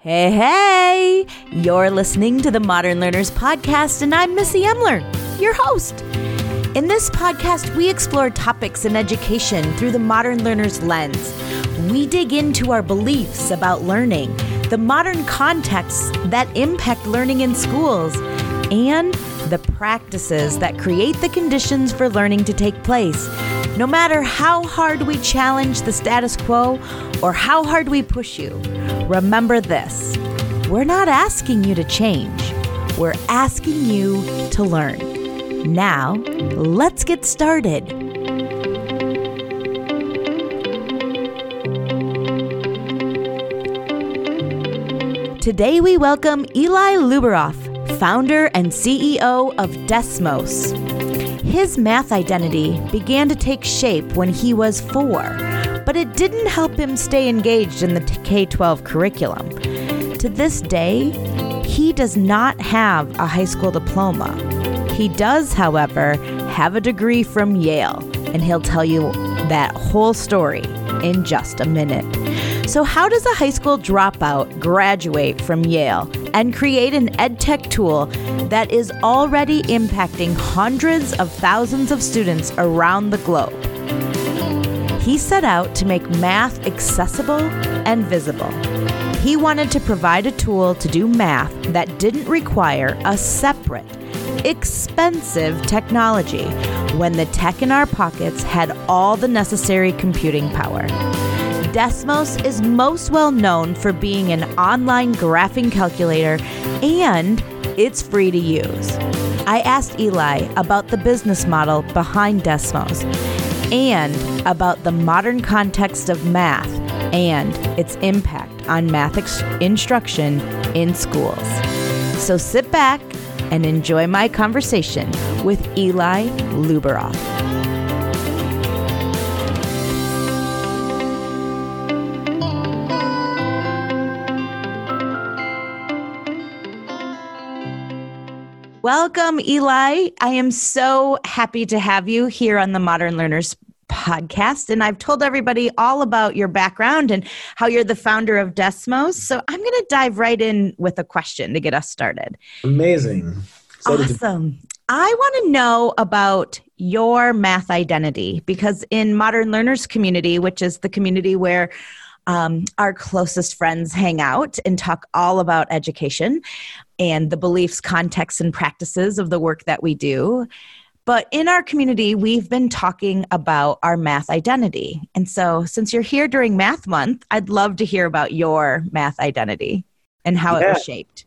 Hey, hey! You're listening to the Modern Learners Podcast, and I'm Missy Emler, your host. In this podcast, we explore topics in education through the modern learner's lens. We dig into our beliefs about learning, the modern contexts that impact learning in schools, and the practices that create the conditions for learning to take place. No matter how hard we challenge the status quo or how hard we push you, remember this we're not asking you to change, we're asking you to learn. Now, let's get started. Today, we welcome Eli Luberoff, founder and CEO of Desmos. His math identity began to take shape when he was four, but it didn't help him stay engaged in the K 12 curriculum. To this day, he does not have a high school diploma. He does, however, have a degree from Yale, and he'll tell you that whole story in just a minute. So, how does a high school dropout graduate from Yale and create an edtech tool that is already impacting hundreds of thousands of students around the globe? He set out to make math accessible and visible. He wanted to provide a tool to do math that didn't require a separate, expensive technology when the tech in our pockets had all the necessary computing power. Desmos is most well known for being an online graphing calculator and it's free to use. I asked Eli about the business model behind Desmos and about the modern context of math and its impact on math ex- instruction in schools. So sit back and enjoy my conversation with Eli Luberoff. Welcome, Eli. I am so happy to have you here on the Modern Learners podcast. And I've told everybody all about your background and how you're the founder of Desmos. So I'm going to dive right in with a question to get us started. Amazing. awesome. I want to know about your math identity because in Modern Learners community, which is the community where um, our closest friends hang out and talk all about education and the beliefs, contexts, and practices of the work that we do. But in our community, we've been talking about our math identity. And so, since you're here during Math Month, I'd love to hear about your math identity and how yeah, it was shaped.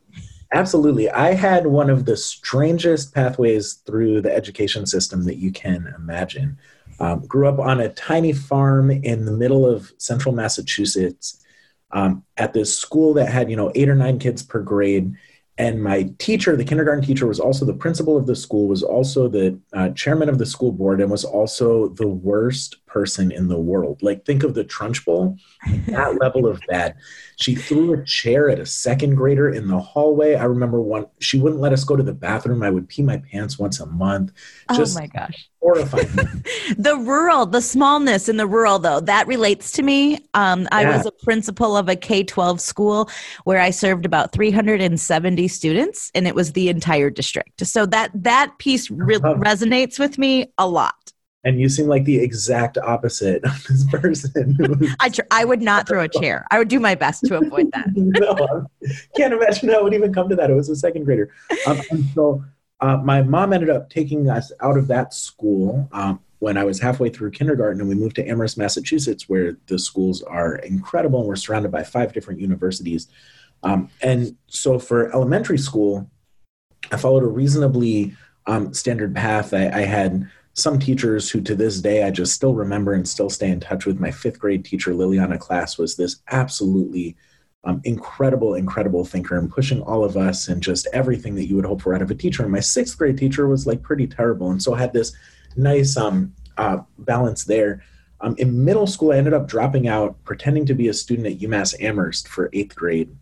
Absolutely. I had one of the strangest pathways through the education system that you can imagine. Um, grew up on a tiny farm in the middle of central Massachusetts um, at this school that had, you know, eight or nine kids per grade. And my teacher the kindergarten teacher was also the principal of the school was also the uh, chairman of the school board and was also the worst person in the world. Like think of the Trunchbull that level of bad. She threw a chair at a second grader in the hallway. I remember one she wouldn't let us go to the bathroom. I would pee my pants once a month. Oh Just oh my gosh. horrifying. The rural the smallness in the rural though that relates to me. Um, i yeah. was a principal of a k-12 school where i served about 370 students and it was the entire district. So that that piece re- resonates with me a lot and you seem like the exact opposite of this person. I tr- I would not throw a chair. I would do my best to avoid that. no, can't imagine how it would even come to that. It was a second grader, um, so uh, my mom ended up taking us out of that school um, when I was halfway through kindergarten, and we moved to Amherst, Massachusetts, where the schools are incredible, and we're surrounded by five different universities. Um, and so for elementary school, I followed a reasonably um, standard path. I, I had some teachers who to this day I just still remember and still stay in touch with. My fifth grade teacher, Liliana Class, was this absolutely um, incredible, incredible thinker and pushing all of us and just everything that you would hope for out of a teacher. And my sixth grade teacher was like pretty terrible. And so I had this nice um, uh, balance there. Um, in middle school, I ended up dropping out, pretending to be a student at UMass Amherst for eighth grade.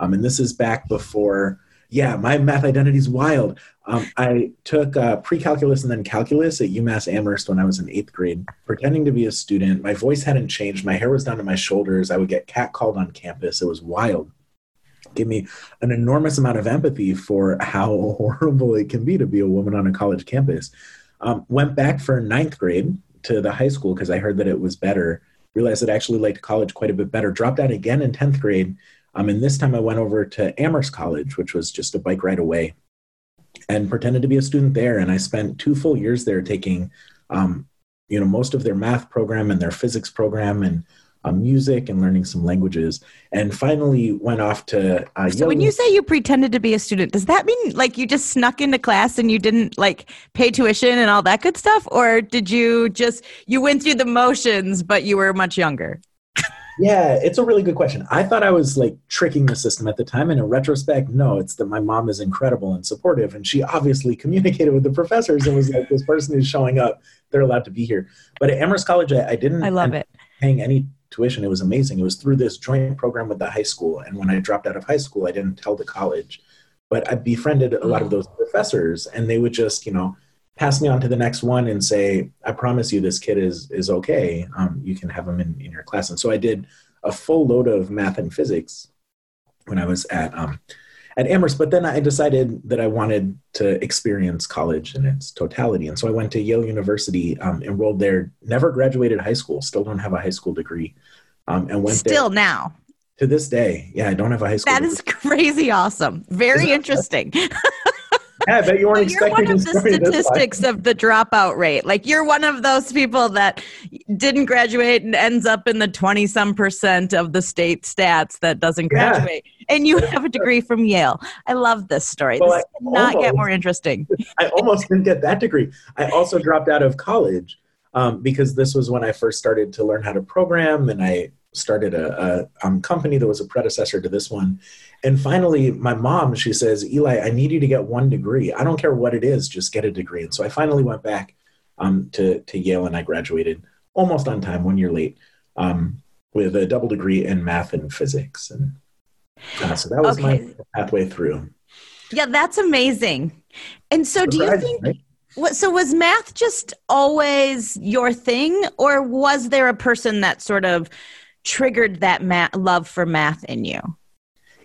Um, and this is back before yeah, my math identity is wild. Um, I took uh, pre-calculus and then calculus at UMass Amherst when I was in eighth grade, pretending to be a student. My voice hadn't changed. My hair was down to my shoulders. I would get catcalled on campus. It was wild. gave me an enormous amount of empathy for how horrible it can be to be a woman on a college campus. Um, went back for ninth grade to the high school because I heard that it was better. Realized that I actually liked college quite a bit better. Dropped out again in 10th grade. Um, and this time I went over to Amherst College, which was just a bike ride away, and pretended to be a student there. And I spent two full years there taking, um, you know, most of their math program and their physics program and uh, music and learning some languages, and finally went off to. Uh, so, when you say you pretended to be a student, does that mean like you just snuck into class and you didn't like pay tuition and all that good stuff, or did you just you went through the motions but you were much younger? Yeah, it's a really good question. I thought I was like tricking the system at the time, and in retrospect, no, it's that my mom is incredible and supportive, and she obviously communicated with the professors and was like, "This person is showing up; they're allowed to be here." But at Amherst College, I, I didn't. I love it. Paying any tuition. It was amazing. It was through this joint program with the high school. And when I dropped out of high school, I didn't tell the college, but I befriended a lot of mm. those professors, and they would just, you know, pass me on to the next one and say, "I promise you, this kid is is okay. Um, you can have him in, in your class." And so I did a full load of math and physics when I was at um, at Amherst. But then I decided that I wanted to experience college in its totality. And so I went to Yale University, um, enrolled there, never graduated high school, still don't have a high school degree. Um, and went still now. To this day, yeah, I don't have a high school. That degree. is crazy awesome. Very interesting. yeah, I bet you weren't you're one of the statistics of the dropout rate. Like you're one of those people that didn't graduate and ends up in the 20 some percent of the state stats that doesn't graduate. Yeah. And you have a degree from Yale. I love this story. Well, this could not get more interesting. I almost didn't get that degree. I also dropped out of college um, because this was when I first started to learn how to program and I started a, a um, company that was a predecessor to this one. And finally, my mom, she says, Eli, I need you to get one degree. I don't care what it is, just get a degree. And so I finally went back um, to, to Yale and I graduated almost on time, one year late, um, with a double degree in math and physics. And uh, so that was okay. my pathway through. Yeah, that's amazing. And so, do you think? Right? So was math just always your thing, or was there a person that sort of triggered that math, love for math in you?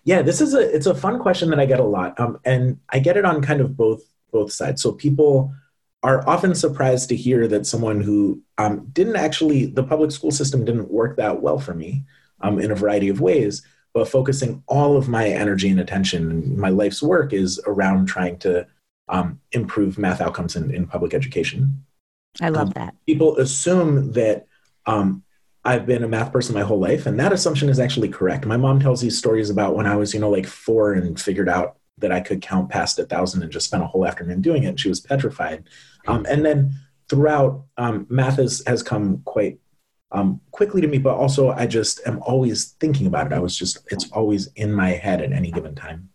Yeah, this is a it's a fun question that I get a lot, um, and I get it on kind of both both sides. So people are often surprised to hear that someone who um, didn't actually the public school system didn't work that well for me um, in a variety of ways, but focusing all of my energy and attention and my life's work is around trying to um, improve math outcomes in, in public education. I love um, that. People assume that um, I've been a math person my whole life, and that assumption is actually correct. My mom tells these stories about when I was, you know, like four and figured out that I could count past a thousand and just spent a whole afternoon doing it. And she was petrified. Um, and then throughout, um, math has, has come quite um, quickly to me, but also I just am always thinking about it. I was just, it's always in my head at any given time.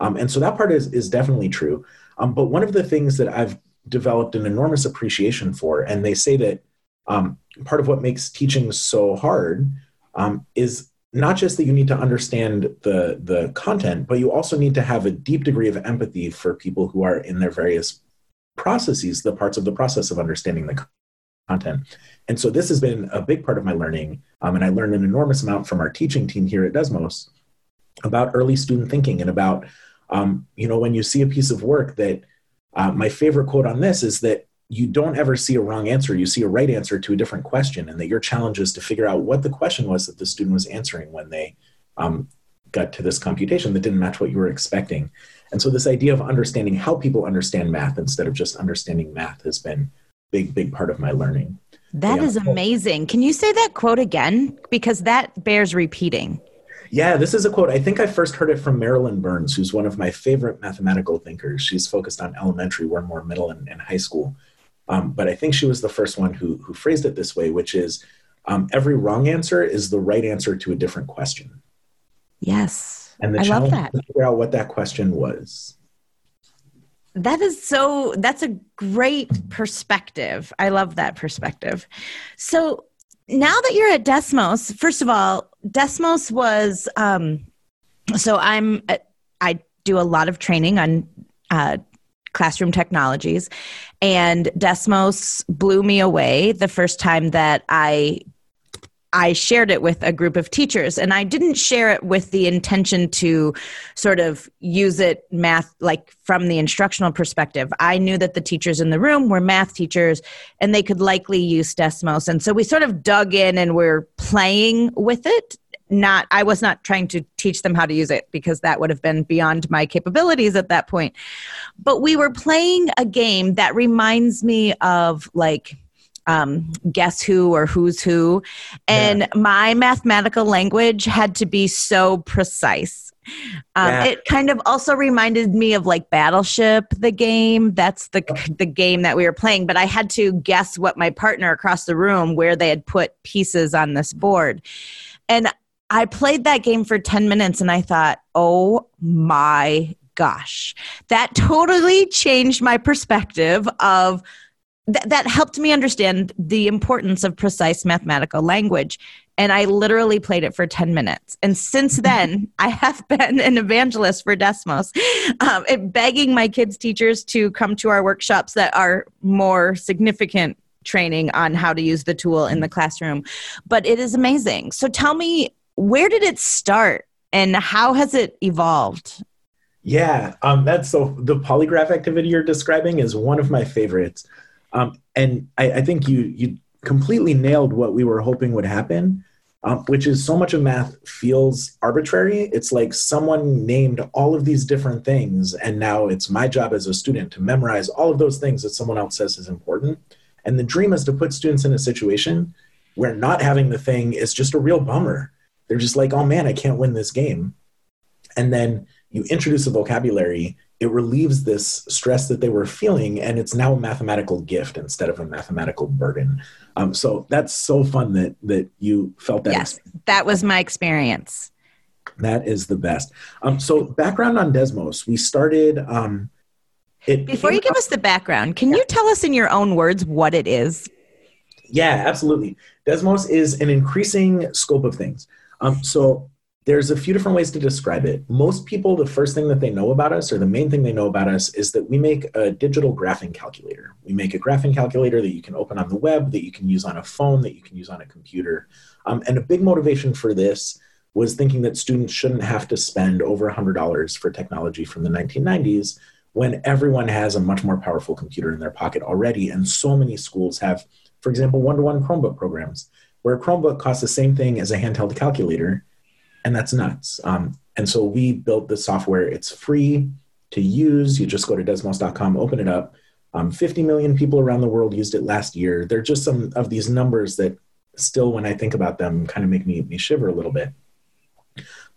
Um, and so that part is, is definitely true. Um, but one of the things that I've developed an enormous appreciation for, and they say that um, part of what makes teaching so hard um, is not just that you need to understand the the content, but you also need to have a deep degree of empathy for people who are in their various processes, the parts of the process of understanding the content. And so this has been a big part of my learning, um, and I learned an enormous amount from our teaching team here at Desmos about early student thinking and about um, you know, when you see a piece of work that uh, my favorite quote on this is that you don't ever see a wrong answer. You see a right answer to a different question, and that your challenge is to figure out what the question was that the student was answering when they um, got to this computation that didn't match what you were expecting. And so, this idea of understanding how people understand math instead of just understanding math has been big, big part of my learning. That yeah. is amazing. Can you say that quote again? Because that bears repeating. Yeah, this is a quote. I think I first heard it from Marilyn Burns, who's one of my favorite mathematical thinkers. She's focused on elementary, we're more middle and, and high school. Um, but I think she was the first one who, who phrased it this way, which is um, every wrong answer is the right answer to a different question. Yes. And the I challenge love that. figure out what that question was. That is so, that's a great perspective. I love that perspective. So now that you're at Desmos, first of all, Desmos was um, so I'm I do a lot of training on uh, classroom technologies, and Desmos blew me away the first time that I I shared it with a group of teachers and I didn't share it with the intention to sort of use it math like from the instructional perspective. I knew that the teachers in the room were math teachers and they could likely use Desmos. And so we sort of dug in and we're playing with it. Not I was not trying to teach them how to use it because that would have been beyond my capabilities at that point. But we were playing a game that reminds me of like um, guess who or who's who. And yeah. my mathematical language had to be so precise. Um, yeah. It kind of also reminded me of like Battleship, the game. That's the the game that we were playing. But I had to guess what my partner across the room where they had put pieces on this board, and I played that game for ten minutes, and I thought, oh my gosh, that totally changed my perspective of th- that helped me understand the importance of precise mathematical language. And I literally played it for 10 minutes. And since then, I have been an evangelist for Desmos, um, begging my kids' teachers to come to our workshops that are more significant training on how to use the tool in the classroom. But it is amazing. So tell me, where did it start and how has it evolved? Yeah, um, that's so the polygraph activity you're describing is one of my favorites. Um, and I, I, think you you completely nailed what we were hoping would happen, um, which is so much of math feels arbitrary. It's like someone named all of these different things, and now it's my job as a student to memorize all of those things that someone else says is important. And the dream is to put students in a situation where not having the thing is just a real bummer. They're just like, oh man, I can't win this game. And then you introduce a vocabulary it relieves this stress that they were feeling and it's now a mathematical gift instead of a mathematical burden um, so that's so fun that that you felt that yes experience. that was my experience that is the best um, so background on desmos we started um, before you give us the background can yeah. you tell us in your own words what it is yeah absolutely desmos is an increasing scope of things um, so there's a few different ways to describe it. Most people, the first thing that they know about us, or the main thing they know about us, is that we make a digital graphing calculator. We make a graphing calculator that you can open on the web, that you can use on a phone, that you can use on a computer. Um, and a big motivation for this was thinking that students shouldn't have to spend over $100 for technology from the 1990s when everyone has a much more powerful computer in their pocket already. And so many schools have, for example, one to one Chromebook programs, where a Chromebook costs the same thing as a handheld calculator and that's nuts. Um, and so we built the software. It's free to use. You just go to desmos.com, open it up. Um, 50 million people around the world used it last year. They're just some of these numbers that still, when I think about them, kind of make me, me shiver a little bit.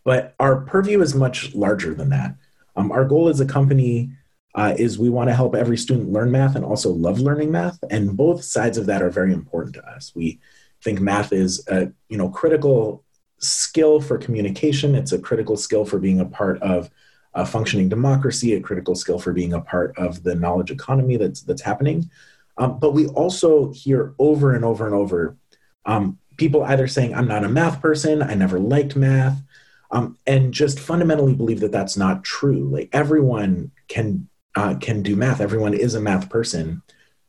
But our purview is much larger than that. Um, our goal as a company uh, is we want to help every student learn math and also love learning math, and both sides of that are very important to us. We think math is a you know critical skill for communication. It's a critical skill for being a part of a functioning democracy, a critical skill for being a part of the knowledge economy that's that's happening. Um, but we also hear over and over and over um, people either saying, "I'm not a math person. I never liked math," um, and just fundamentally believe that that's not true. Like everyone can uh, can do math. Everyone is a math person.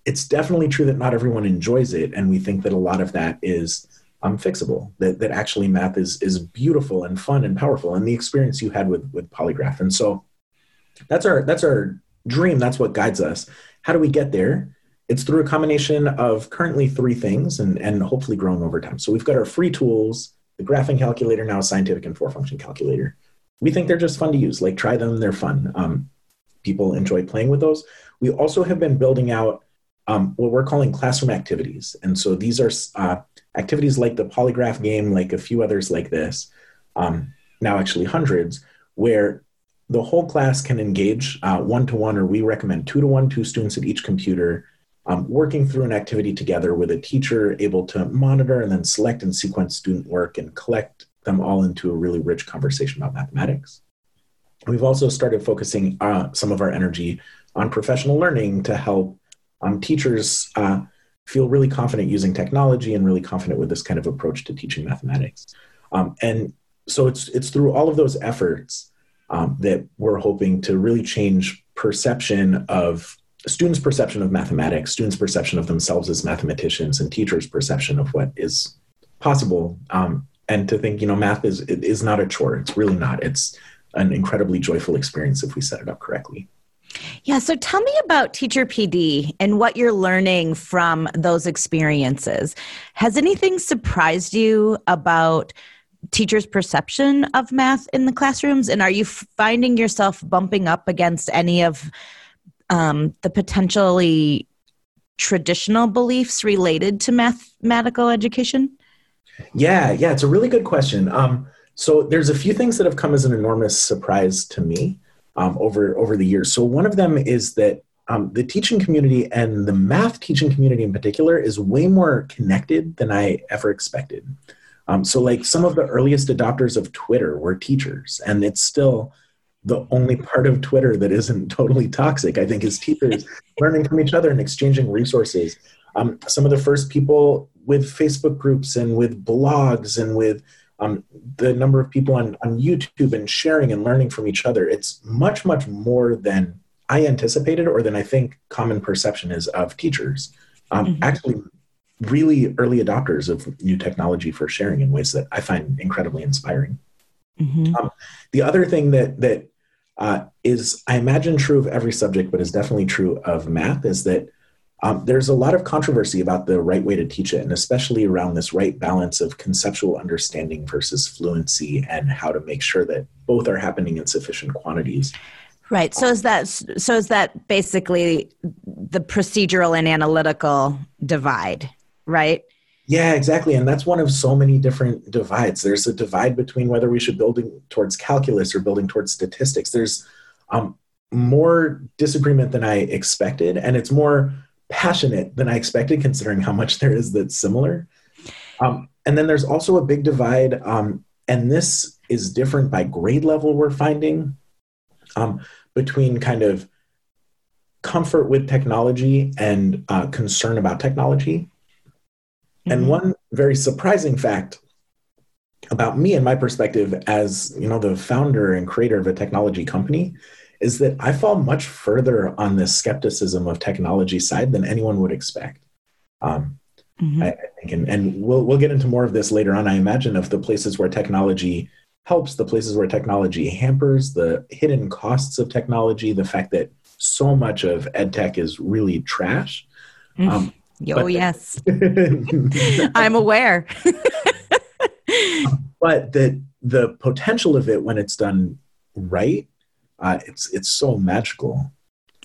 It's definitely true that not everyone enjoys it, and we think that a lot of that is um, fixable. That that actually math is is beautiful and fun and powerful, and the experience you had with with polygraph. And so that's our that's our dream. That's what guides us. How do we get there? It's through a combination of currently three things, and and hopefully growing over time. So we've got our free tools, the graphing calculator, now scientific and four function calculator. We think they're just fun to use. Like try them; they're fun. Um, people enjoy playing with those. We also have been building out um, what we're calling classroom activities, and so these are uh, activities like the polygraph game, like a few others like this, um, now actually hundreds, where the whole class can engage one to one, or we recommend two to one, two students at each computer, um, working through an activity together with a teacher able to monitor and then select and sequence student work and collect them all into a really rich conversation about mathematics. We've also started focusing uh, some of our energy on professional learning to help um, teachers uh, feel really confident using technology and really confident with this kind of approach to teaching mathematics. Um, and so it's it's through all of those efforts um, that we're hoping to really change perception of students' perception of mathematics, students' perception of themselves as mathematicians, and teachers' perception of what is possible. Um, and to think, you know, math is is not a chore. It's really not. It's an incredibly joyful experience if we set it up correctly. Yeah, so tell me about Teacher PD and what you're learning from those experiences. Has anything surprised you about teachers' perception of math in the classrooms? And are you finding yourself bumping up against any of um, the potentially traditional beliefs related to mathematical education? Yeah, yeah, it's a really good question. Um, so there's a few things that have come as an enormous surprise to me um, over over the years. So one of them is that um, the teaching community and the math teaching community in particular is way more connected than I ever expected. Um, so like some of the earliest adopters of Twitter were teachers, and it's still the only part of Twitter that isn't totally toxic. I think is teachers learning from each other and exchanging resources. Um, some of the first people with Facebook groups and with blogs and with um, the number of people on, on YouTube and sharing and learning from each other. It's much, much more than I anticipated or than I think common perception is of teachers. Um, mm-hmm. Actually, really early adopters of new technology for sharing in ways that I find incredibly inspiring. Mm-hmm. Um, the other thing that that uh, is, I imagine, true of every subject, but is definitely true of math, is that um, there's a lot of controversy about the right way to teach it, and especially around this right balance of conceptual understanding versus fluency, and how to make sure that both are happening in sufficient quantities. Right. So is that so is that basically the procedural and analytical divide, right? Yeah, exactly. And that's one of so many different divides. There's a divide between whether we should building towards calculus or building towards statistics. There's um, more disagreement than I expected, and it's more passionate than I expected, considering how much there is that's similar. Um, and then there's also a big divide, um, and this is different by grade level, we're finding, um, between kind of comfort with technology and uh, concern about technology. Mm-hmm. And one very surprising fact about me and my perspective as you know the founder and creator of a technology company is that I fall much further on this skepticism of technology side than anyone would expect. Um, mm-hmm. I, I, think, and, and we'll we'll get into more of this later on. I imagine of the places where technology helps, the places where technology hampers, the hidden costs of technology, the fact that so much of ed tech is really trash. Mm-hmm. Um, oh yes, I'm aware. but that the potential of it when it's done right uh, it's it's so magical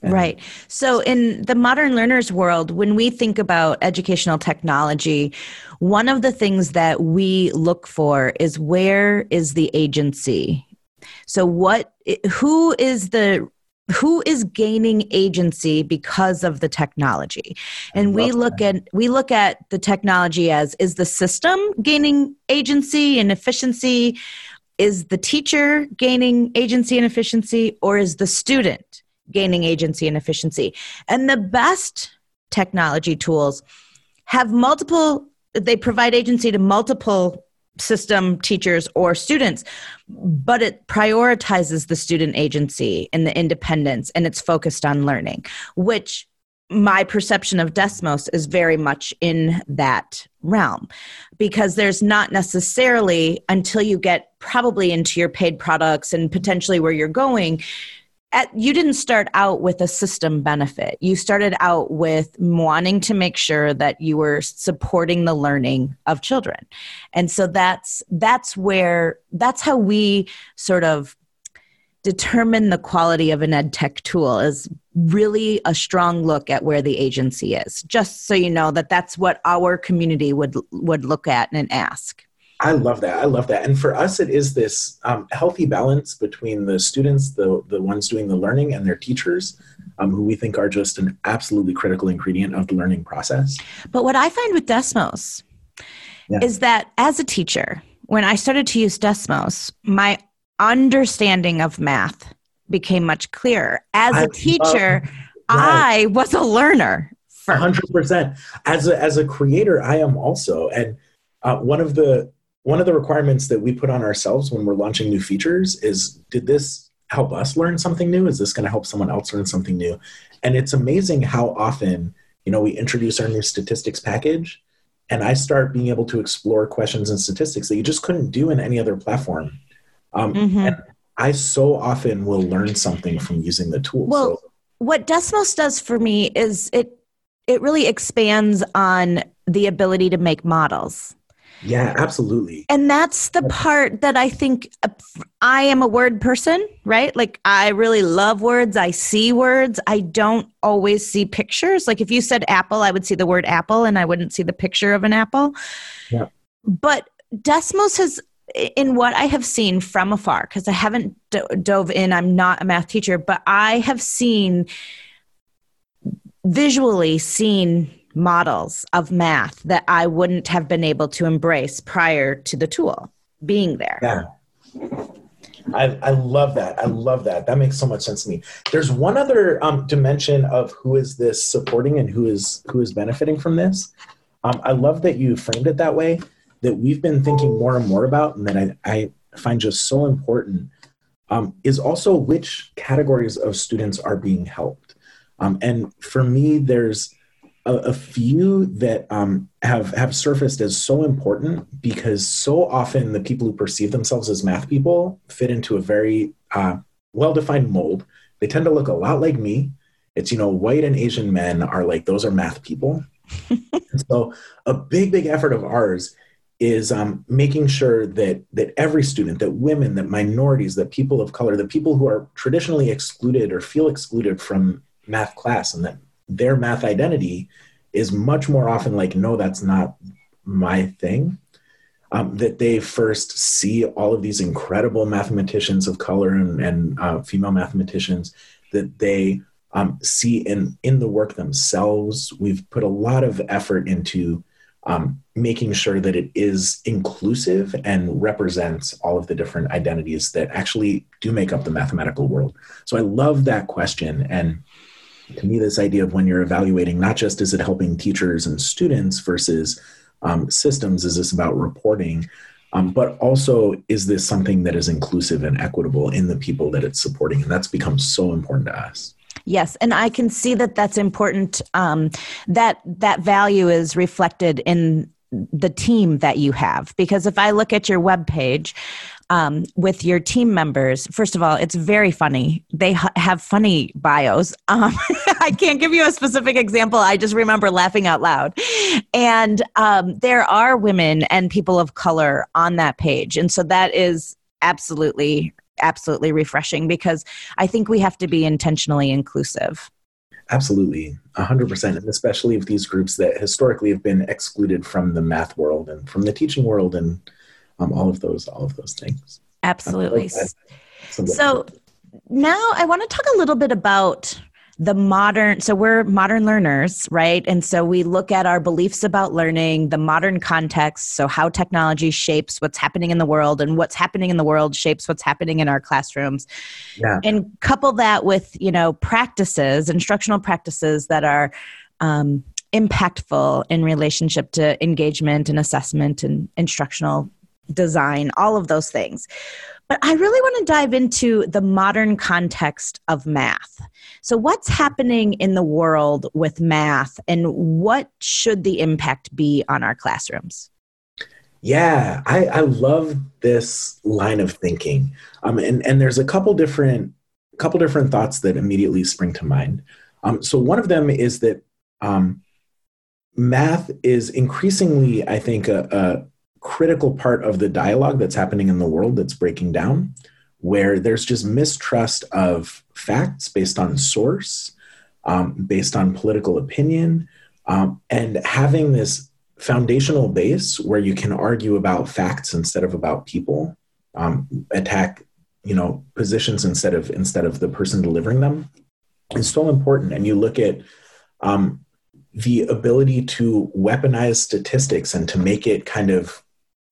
and right. So, in the modern learners world, when we think about educational technology, one of the things that we look for is where is the agency? So, what, who is the who is gaining agency because of the technology and we look that. at we look at the technology as is the system gaining agency and efficiency is the teacher gaining agency and efficiency or is the student gaining agency and efficiency? And the best technology tools have multiple they provide agency to multiple system teachers or students but it prioritizes the student agency and the independence and it's focused on learning which my perception of Desmos is very much in that realm. Because there's not necessarily until you get probably into your paid products and potentially where you're going at, you didn't start out with a system benefit. You started out with wanting to make sure that you were supporting the learning of children. And so that's that's where that's how we sort of determine the quality of an ed tech tool is really a strong look at where the agency is just so you know that that's what our community would would look at and ask i love that i love that and for us it is this um, healthy balance between the students the the ones doing the learning and their teachers um, who we think are just an absolutely critical ingredient of the learning process but what i find with desmos yeah. is that as a teacher when i started to use desmos my understanding of math became much clearer. As a teacher, love, I was a learner. Hundred percent. As a as a creator, I am also. And uh, one of the one of the requirements that we put on ourselves when we're launching new features is: Did this help us learn something new? Is this going to help someone else learn something new? And it's amazing how often you know we introduce our new statistics package and I start being able to explore questions and statistics that you just couldn't do in any other platform. Um, mm-hmm. And I so often will learn something from using the tool. Well, so, what Desmos does for me is it it really expands on the ability to make models. Yeah, absolutely. And that's the part that I think uh, I am a word person, right? Like I really love words. I see words. I don't always see pictures. Like if you said apple, I would see the word apple and I wouldn't see the picture of an apple. Yeah. But Desmos has in what I have seen from afar, because I haven't do- dove in, I'm not a math teacher, but I have seen visually seen models of math that I wouldn't have been able to embrace prior to the tool being there. Yeah. I, I love that. I love that. That makes so much sense to me. There's one other um, dimension of who is this supporting and who is who is benefiting from this. Um, I love that you framed it that way. That we've been thinking more and more about, and that I, I find just so important, um, is also which categories of students are being helped. Um, and for me, there's a, a few that um, have have surfaced as so important because so often the people who perceive themselves as math people fit into a very uh, well defined mold. They tend to look a lot like me. It's you know white and Asian men are like those are math people. so a big big effort of ours is um, making sure that that every student, that women, that minorities, that people of color, that people who are traditionally excluded or feel excluded from math class, and that their math identity is much more often like, no, that's not my thing. Um, that they first see all of these incredible mathematicians of color and, and uh, female mathematicians that they um, see in in the work themselves. We've put a lot of effort into um, making sure that it is inclusive and represents all of the different identities that actually do make up the mathematical world. So I love that question and to me this idea of when you're evaluating not just is it helping teachers and students versus um, systems is this about reporting? Um, but also is this something that is inclusive and equitable in the people that it's supporting? And that's become so important to us. Yes, and I can see that that's important. Um, that that value is reflected in the team that you have. Because if I look at your web page, um, with your team members, first of all, it's very funny. They ha- have funny bios. Um, I can't give you a specific example. I just remember laughing out loud. And um, there are women and people of color on that page. And so that is absolutely, absolutely refreshing because I think we have to be intentionally inclusive. Absolutely, 100%. And especially with these groups that historically have been excluded from the math world and from the teaching world and um, all of those all of those things. Absolutely. So now i want to talk a little bit about the modern so we're modern learners right? And so we look at our beliefs about learning the modern context so how technology shapes what's happening in the world and what's happening in the world shapes what's happening in our classrooms. Yeah. and couple that with you know practices instructional practices that are um, impactful in relationship to engagement and assessment and instructional design, all of those things. But I really want to dive into the modern context of math. So, what's happening in the world with math, and what should the impact be on our classrooms? Yeah, I, I love this line of thinking, um, and and there's a couple different couple different thoughts that immediately spring to mind. Um, so one of them is that um, math is increasingly, I think, a, critical part of the dialogue that's happening in the world that's breaking down, where there's just mistrust of facts based on source, um, based on political opinion, um, and having this foundational base where you can argue about facts instead of about people, um, attack you know positions instead of instead of the person delivering them is so important. And you look at um, the ability to weaponize statistics and to make it kind of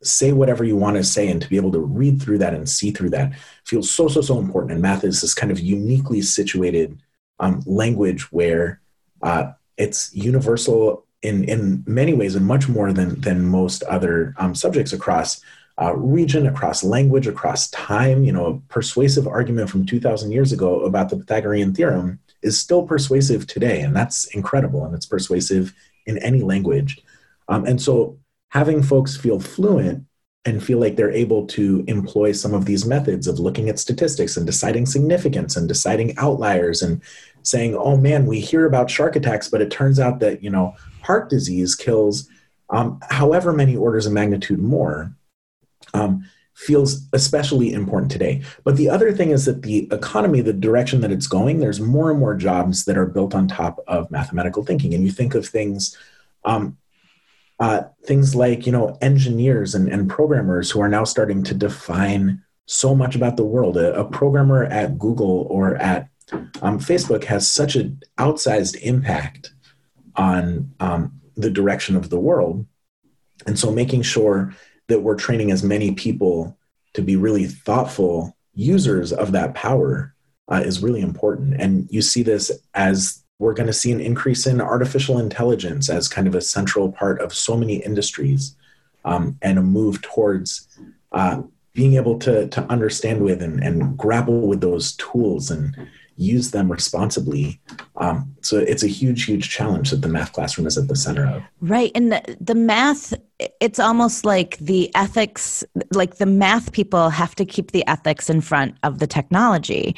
say whatever you want to say and to be able to read through that and see through that feels so so so important. And math is this kind of uniquely situated um, language where uh, it's universal in in many ways and much more than than most other um, subjects across uh, region across language across time. You know a persuasive argument from 2000 years ago about the pythagorean theorem is still persuasive today and that's incredible and it's persuasive in any language. Um, and so having folks feel fluent and feel like they're able to employ some of these methods of looking at statistics and deciding significance and deciding outliers and saying, oh man, we hear about shark attacks, but it turns out that, you know, heart disease kills um, however many orders of magnitude more. Um, feels especially important today. But the other thing is that the economy, the direction that it's going, there's more and more jobs that are built on top of mathematical thinking. And you think of things, um, uh, things like you know engineers and, and programmers who are now starting to define so much about the world. A, a programmer at Google or at um, Facebook has such an outsized impact on um, the direction of the world. And so making sure that we're training as many people to be really thoughtful users of that power uh, is really important. And you see this as we're going to see an increase in artificial intelligence as kind of a central part of so many industries um, and a move towards uh, being able to, to understand with and, and grapple with those tools and use them responsibly. Um, so it's a huge, huge challenge that the math classroom is at the center of. Right. And the, the math, it's almost like the ethics, like the math people have to keep the ethics in front of the technology.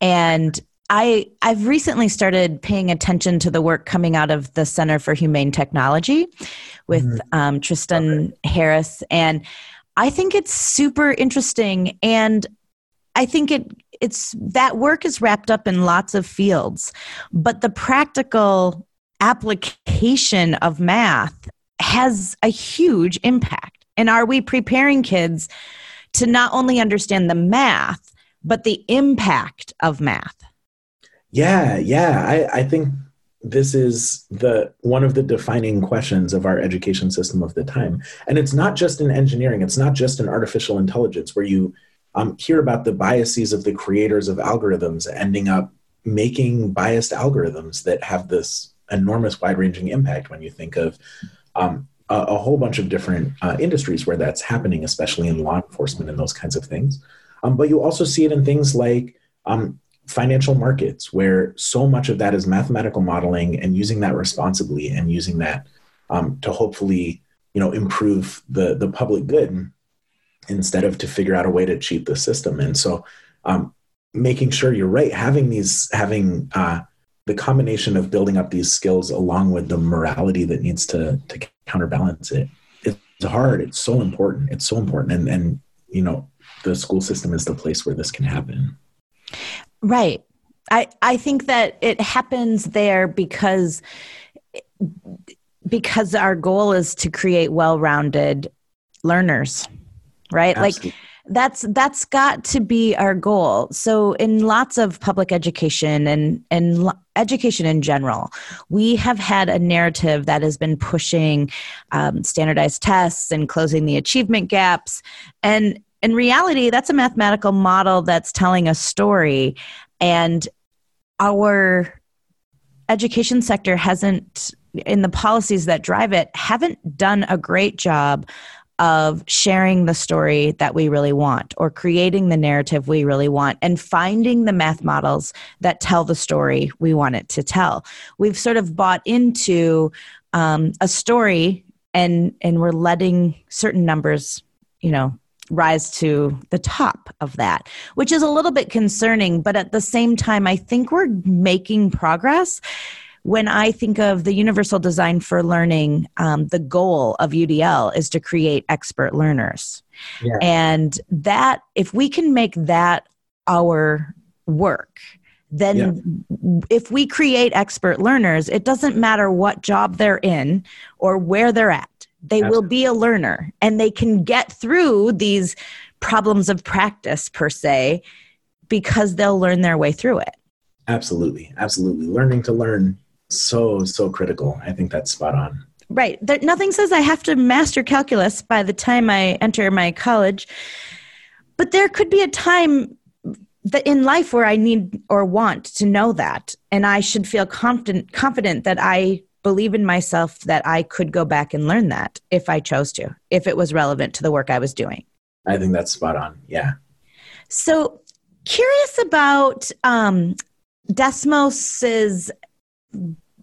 And I, I've recently started paying attention to the work coming out of the Center for Humane Technology with mm-hmm. um, Tristan Harris. And I think it's super interesting. And I think it it's that work is wrapped up in lots of fields, but the practical application of math has a huge impact. And are we preparing kids to not only understand the math, but the impact of math? Yeah, yeah. I, I think this is the one of the defining questions of our education system of the time. And it's not just in engineering, it's not just in artificial intelligence where you um, hear about the biases of the creators of algorithms ending up making biased algorithms that have this enormous wide ranging impact when you think of um, a, a, whole bunch of different uh, industries where that's happening, especially in law enforcement and those kinds of things. Um, but you also see it in things like um, financial markets, where so much of that is mathematical modeling and using that responsibly and using that um, to hopefully you know improve the the public good instead of to figure out a way to cheat the system. And so, um, making sure you're right, having these, having uh, the combination of building up these skills along with the morality that needs to to counterbalance it. It's hard. It's so important. It's so important. And and you know, the school system is the place where this can happen. Right. I I think that it happens there because because our goal is to create well-rounded learners right Absolutely. like that's that's got to be our goal so in lots of public education and and education in general we have had a narrative that has been pushing um, standardized tests and closing the achievement gaps and in reality that's a mathematical model that's telling a story and our education sector hasn't in the policies that drive it haven't done a great job of sharing the story that we really want or creating the narrative we really want and finding the math models that tell the story we want it to tell. We've sort of bought into um, a story and and we're letting certain numbers, you know, rise to the top of that, which is a little bit concerning, but at the same time I think we're making progress when I think of the universal design for learning, um, the goal of UDL is to create expert learners. Yeah. And that, if we can make that our work, then yeah. if we create expert learners, it doesn't matter what job they're in or where they're at. They Absolutely. will be a learner and they can get through these problems of practice, per se, because they'll learn their way through it. Absolutely. Absolutely. Learning to learn so so critical i think that's spot on right there, nothing says i have to master calculus by the time i enter my college but there could be a time that in life where i need or want to know that and i should feel confident confident that i believe in myself that i could go back and learn that if i chose to if it was relevant to the work i was doing. I think that's spot on. Yeah. So curious about um, desmos's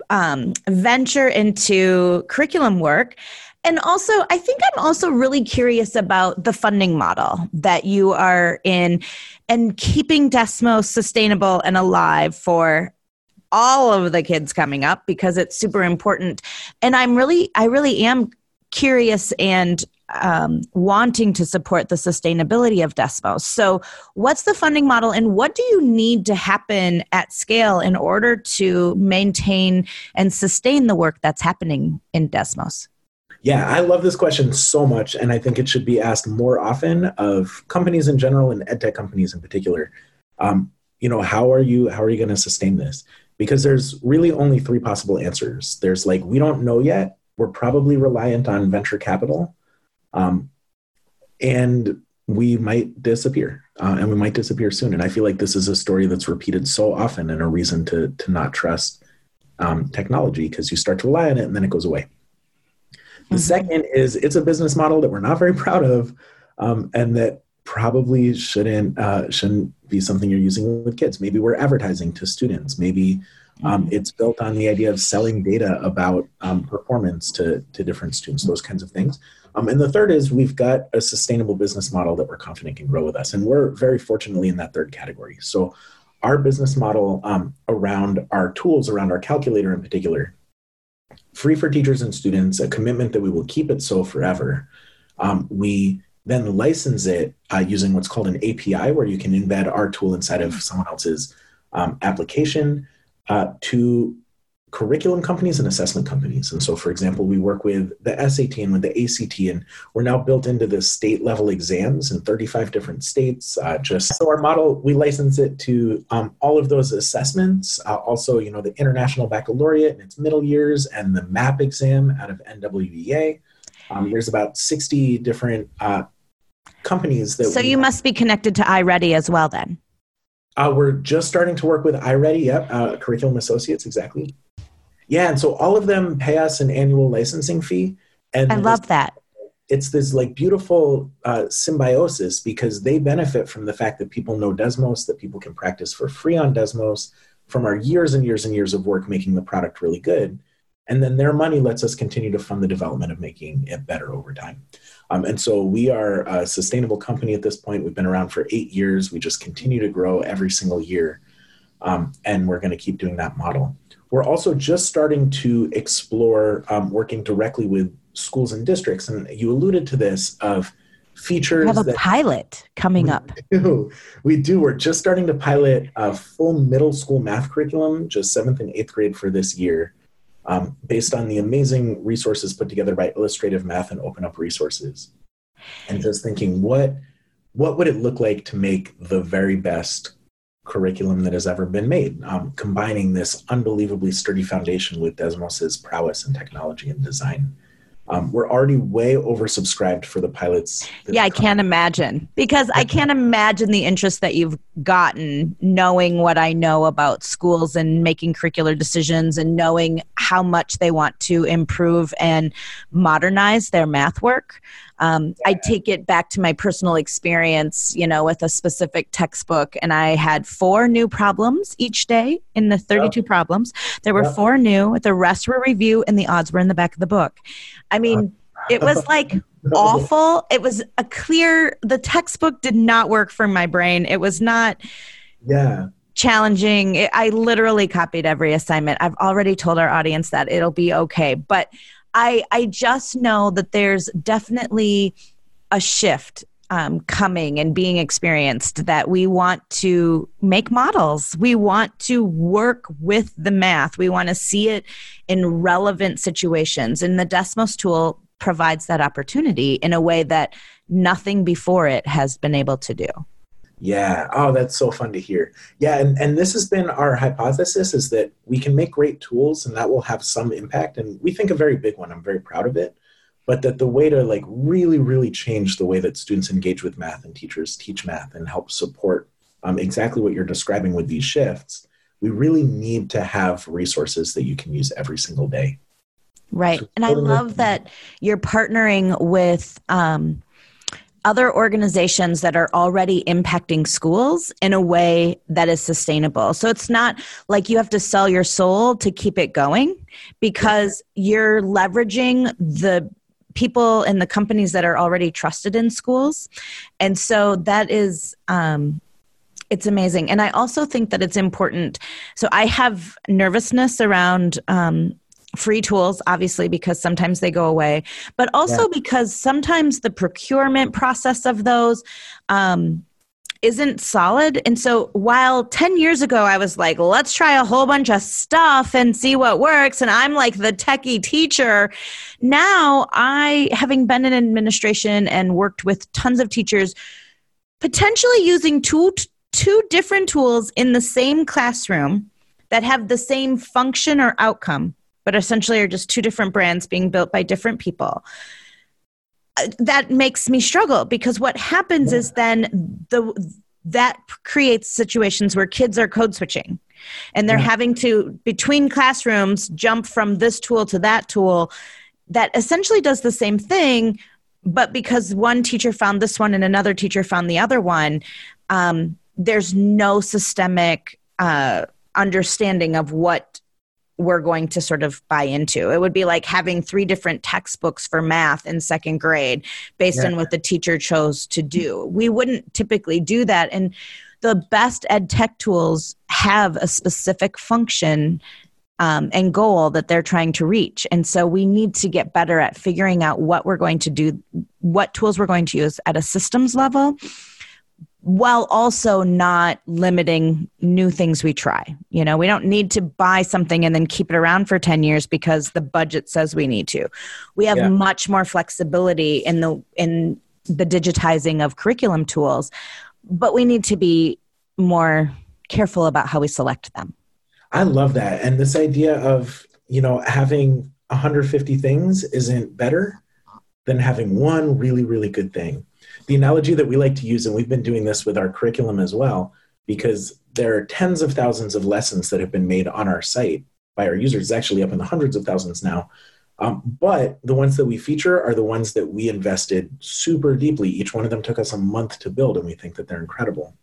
um, venture into curriculum work. And also, I think I'm also really curious about the funding model that you are in and keeping Desmos sustainable and alive for all of the kids coming up because it's super important. And I'm really, I really am curious and um, wanting to support the sustainability of Desmos. So, what's the funding model, and what do you need to happen at scale in order to maintain and sustain the work that's happening in Desmos? Yeah, I love this question so much, and I think it should be asked more often of companies in general and edtech companies in particular. Um, you know, how are you how are you going to sustain this? Because there's really only three possible answers. There's like we don't know yet. We're probably reliant on venture capital um, and we might disappear uh, and we might disappear soon and i feel like this is a story that's repeated so often and a reason to to not trust um, technology because you start to rely on it and then it goes away the mm-hmm. second is it's a business model that we're not very proud of um, and that probably shouldn't uh, shouldn't be something you're using with kids maybe we're advertising to students maybe um, mm-hmm. it's built on the idea of selling data about um, performance to, to different students those kinds of things um, and the third is we've got a sustainable business model that we're confident can grow with us. And we're very fortunately in that third category. So our business model um, around our tools, around our calculator in particular, free for teachers and students, a commitment that we will keep it so forever. Um, we then license it uh, using what's called an API, where you can embed our tool inside of someone else's um, application uh, to curriculum companies and assessment companies. And so, for example, we work with the SAT and with the ACT, and we're now built into the state level exams in 35 different states. Uh, just so our model, we license it to um, all of those assessments. Uh, also, you know, the International Baccalaureate in its middle years and the MAP exam out of NWEA. Um, there's about 60 different uh, companies that. So you must be connected to iReady as well, then. Uh, we're just starting to work with iReady, yep, uh, Curriculum Associates, exactly. Yeah, and so all of them pay us an annual licensing fee. And I love that. It's this like beautiful uh, symbiosis because they benefit from the fact that people know Desmos, that people can practice for free on Desmos from our years and years and years of work making the product really good. And then their money lets us continue to fund the development of making it better over time. Um, and so we are a sustainable company at this point. We've been around for eight years. We just continue to grow every single year. Um, and we're going to keep doing that model. We're also just starting to explore um, working directly with schools and districts. And you alluded to this of features. We have a that pilot coming up. Do. We do. We're just starting to pilot a full middle school math curriculum, just seventh and eighth grade for this year, um, based on the amazing resources put together by Illustrative Math and Open Up Resources. And just thinking, what what would it look like to make the very best curriculum that has ever been made, um, combining this unbelievably sturdy foundation with Desmos's prowess in technology and design. Um, we're already way oversubscribed for the pilots. Yeah, I can't imagine because I can't imagine the interest that you've gotten knowing what I know about schools and making curricular decisions and knowing how much they want to improve and modernize their math work. Um, I take it back to my personal experience, you know, with a specific textbook, and I had four new problems each day in the 32 yep. problems. There were yep. four new, the rest were review, and the odds were in the back of the book. I mean, it was like awful. It was a clear, the textbook did not work for my brain. It was not. Yeah challenging. I literally copied every assignment. I've already told our audience that it'll be okay. But I I just know that there's definitely a shift um, coming and being experienced that we want to make models. We want to work with the math. We want to see it in relevant situations. And the Desmos tool provides that opportunity in a way that nothing before it has been able to do. Yeah. Oh, that's so fun to hear. Yeah, and, and this has been our hypothesis is that we can make great tools and that will have some impact. And we think a very big one. I'm very proud of it. But that the way to like really, really change the way that students engage with math and teachers teach math and help support um, exactly what you're describing with these shifts, we really need to have resources that you can use every single day. Right. So and I love that you're partnering with um, other organizations that are already impacting schools in a way that is sustainable. So it's not like you have to sell your soul to keep it going because you're leveraging the people and the companies that are already trusted in schools. And so that is um, it's amazing. And I also think that it's important. So I have nervousness around um, free tools, obviously, because sometimes they go away, but also yeah. because sometimes the procurement process of those um, isn't solid. And so while 10 years ago I was like, let's try a whole bunch of stuff and see what works, and I'm like the techie teacher, now I, having been in administration and worked with tons of teachers, potentially using two, two different tools in the same classroom that have the same function or outcome but essentially are just two different brands being built by different people uh, that makes me struggle because what happens is then the that creates situations where kids are code switching and they're yeah. having to between classrooms jump from this tool to that tool that essentially does the same thing but because one teacher found this one and another teacher found the other one um, there's no systemic uh, understanding of what we're going to sort of buy into. It would be like having three different textbooks for math in second grade based yeah. on what the teacher chose to do. We wouldn't typically do that. And the best ed tech tools have a specific function um, and goal that they're trying to reach. And so we need to get better at figuring out what we're going to do, what tools we're going to use at a systems level while also not limiting new things we try. You know, we don't need to buy something and then keep it around for 10 years because the budget says we need to. We have yeah. much more flexibility in the in the digitizing of curriculum tools, but we need to be more careful about how we select them. I love that. And this idea of, you know, having 150 things isn't better than having one really really good thing the analogy that we like to use, and we've been doing this with our curriculum as well, because there are tens of thousands of lessons that have been made on our site by our users. It's actually up in the hundreds of thousands now. Um, but the ones that we feature are the ones that we invested super deeply. Each one of them took us a month to build, and we think that they're incredible.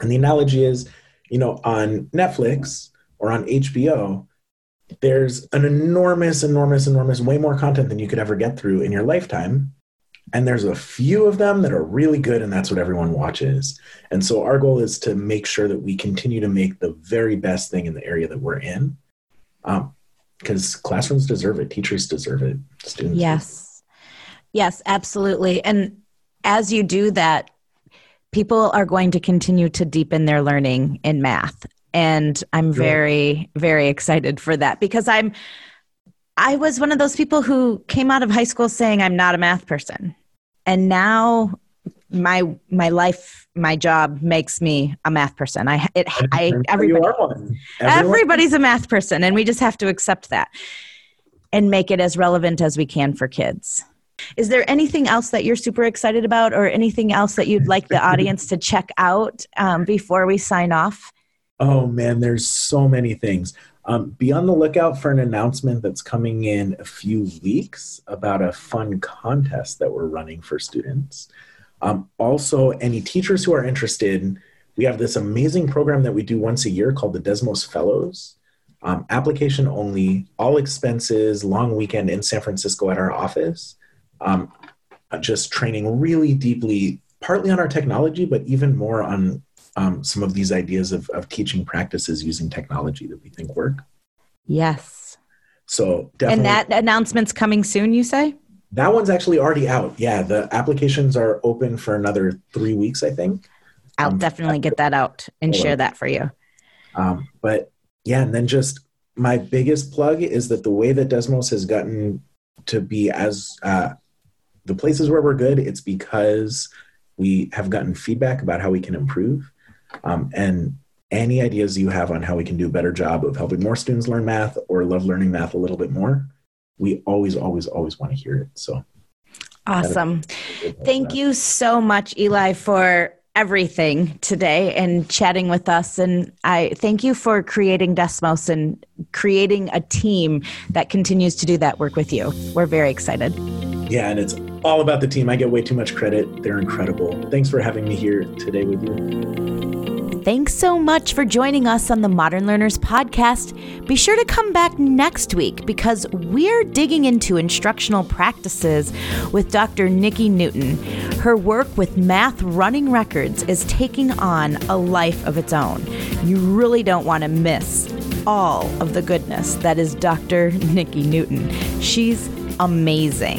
And the analogy is, you know, on Netflix or on HBO, there's an enormous, enormous, enormous, way more content than you could ever get through in your lifetime. And there's a few of them that are really good and that's what everyone watches. And so our goal is to make sure that we continue to make the very best thing in the area that we're in. Because um, classrooms deserve it. Teachers deserve it. Students yes. Yes absolutely. And as you do that people are going to continue to deepen their learning in math and i'm very very excited for that because i'm I was one of those people who came out of high school saying I'm not a math person. And now my my life my job makes me a math person. I it i everybody everybody's a math person and we just have to accept that and make it as relevant as we can for kids. Is there anything else that you're super excited about or anything else that you'd like the audience to check out um, before we sign off oh man there's so many things um, be on the lookout for an announcement that's coming in a few weeks about a fun contest that we're running for students. Um, also, any teachers who are interested, we have this amazing program that we do once a year called the Desmos Fellows. Um, application only, all expenses, long weekend in San Francisco at our office. Um, just training really deeply, partly on our technology, but even more on um, some of these ideas of, of teaching practices using technology that we think work. Yes. So definitely. And that announcement's coming soon, you say? That one's actually already out. Yeah, the applications are open for another three weeks, I think. I'll um, definitely get that out and share that for you. Um, but yeah, and then just my biggest plug is that the way that Desmos has gotten to be as uh, the places where we're good, it's because we have gotten feedback about how we can improve. Um, and any ideas you have on how we can do a better job of helping more students learn math or love learning math a little bit more, we always, always, always want to hear it. So awesome. Thank you so much, Eli, for everything today and chatting with us. And I thank you for creating Desmos and creating a team that continues to do that work with you. We're very excited. Yeah, and it's all about the team. I get way too much credit. They're incredible. Thanks for having me here today with you. Thanks so much for joining us on the Modern Learners podcast. Be sure to come back next week because we're digging into instructional practices with Dr. Nicki Newton. Her work with math running records is taking on a life of its own. You really don't want to miss all of the goodness that is Dr. Nicki Newton. She's amazing.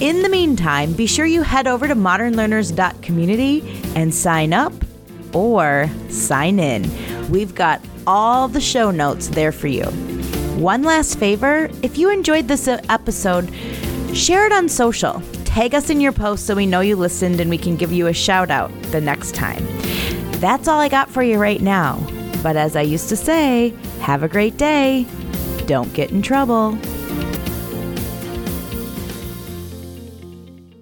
In the meantime, be sure you head over to modernlearners.community and sign up or sign in. We've got all the show notes there for you. One last favor if you enjoyed this episode, share it on social. Tag us in your post so we know you listened and we can give you a shout out the next time. That's all I got for you right now. But as I used to say, have a great day. Don't get in trouble.